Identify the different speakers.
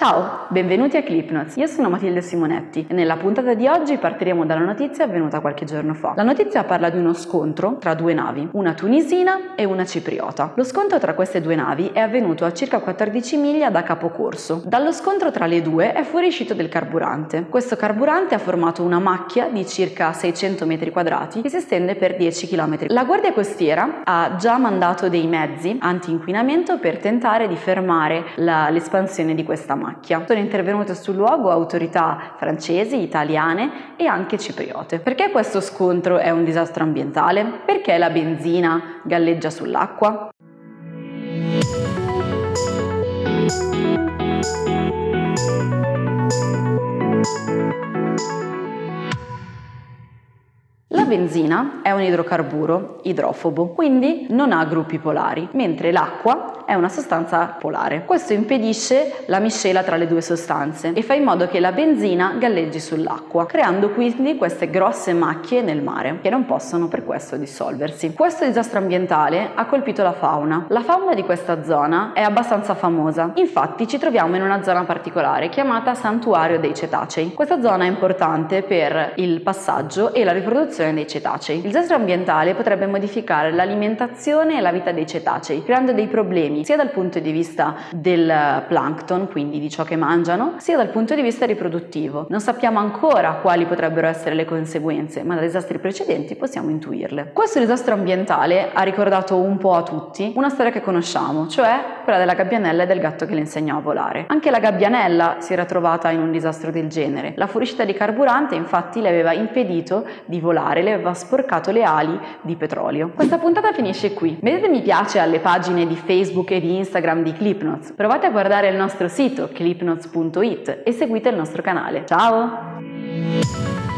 Speaker 1: Ciao, benvenuti a Clipnotes. Io sono Matilde Simonetti e nella puntata di oggi partiremo dalla notizia avvenuta qualche giorno fa. La notizia parla di uno scontro tra due navi, una tunisina e una cipriota. Lo scontro tra queste due navi è avvenuto a circa 14 miglia da Capocorso. Dallo scontro tra le due è fuoriuscito del carburante. Questo carburante ha formato una macchia di circa 600 metri quadrati che si estende per 10 km. La Guardia Costiera ha già mandato dei mezzi anti-inquinamento per tentare di fermare la, l'espansione di questa macchia macchia. Sono intervenute sul luogo autorità francesi, italiane e anche cipriote. Perché questo scontro è un disastro ambientale? Perché la benzina galleggia sull'acqua? Benzina è un idrocarburo idrofobo, quindi non ha gruppi polari, mentre l'acqua è una sostanza polare. Questo impedisce la miscela tra le due sostanze e fa in modo che la benzina galleggi sull'acqua, creando quindi queste grosse macchie nel mare che non possono per questo dissolversi. Questo disastro ambientale ha colpito la fauna. La fauna di questa zona è abbastanza famosa, infatti ci troviamo in una zona particolare chiamata Santuario dei Cetacei. Questa zona è importante per il passaggio e la riproduzione riproduzione dei cetacei. Il disastro ambientale potrebbe modificare l'alimentazione e la vita dei cetacei, creando dei problemi sia dal punto di vista del plankton, quindi di ciò che mangiano, sia dal punto di vista riproduttivo. Non sappiamo ancora quali potrebbero essere le conseguenze, ma da disastri precedenti possiamo intuirle. Questo disastro ambientale ha ricordato un po' a tutti una storia che conosciamo, cioè quella della gabbianella e del gatto che le insegnò a volare. Anche la gabbianella si era trovata in un disastro del genere. La fuoriuscita di carburante infatti le aveva impedito di volare le aveva sporcato le ali di petrolio. Questa puntata finisce qui. Mettete mi piace alle pagine di Facebook e di Instagram di Clipnotes. Provate a guardare il nostro sito clipnotes.it e seguite il nostro canale. Ciao! Thank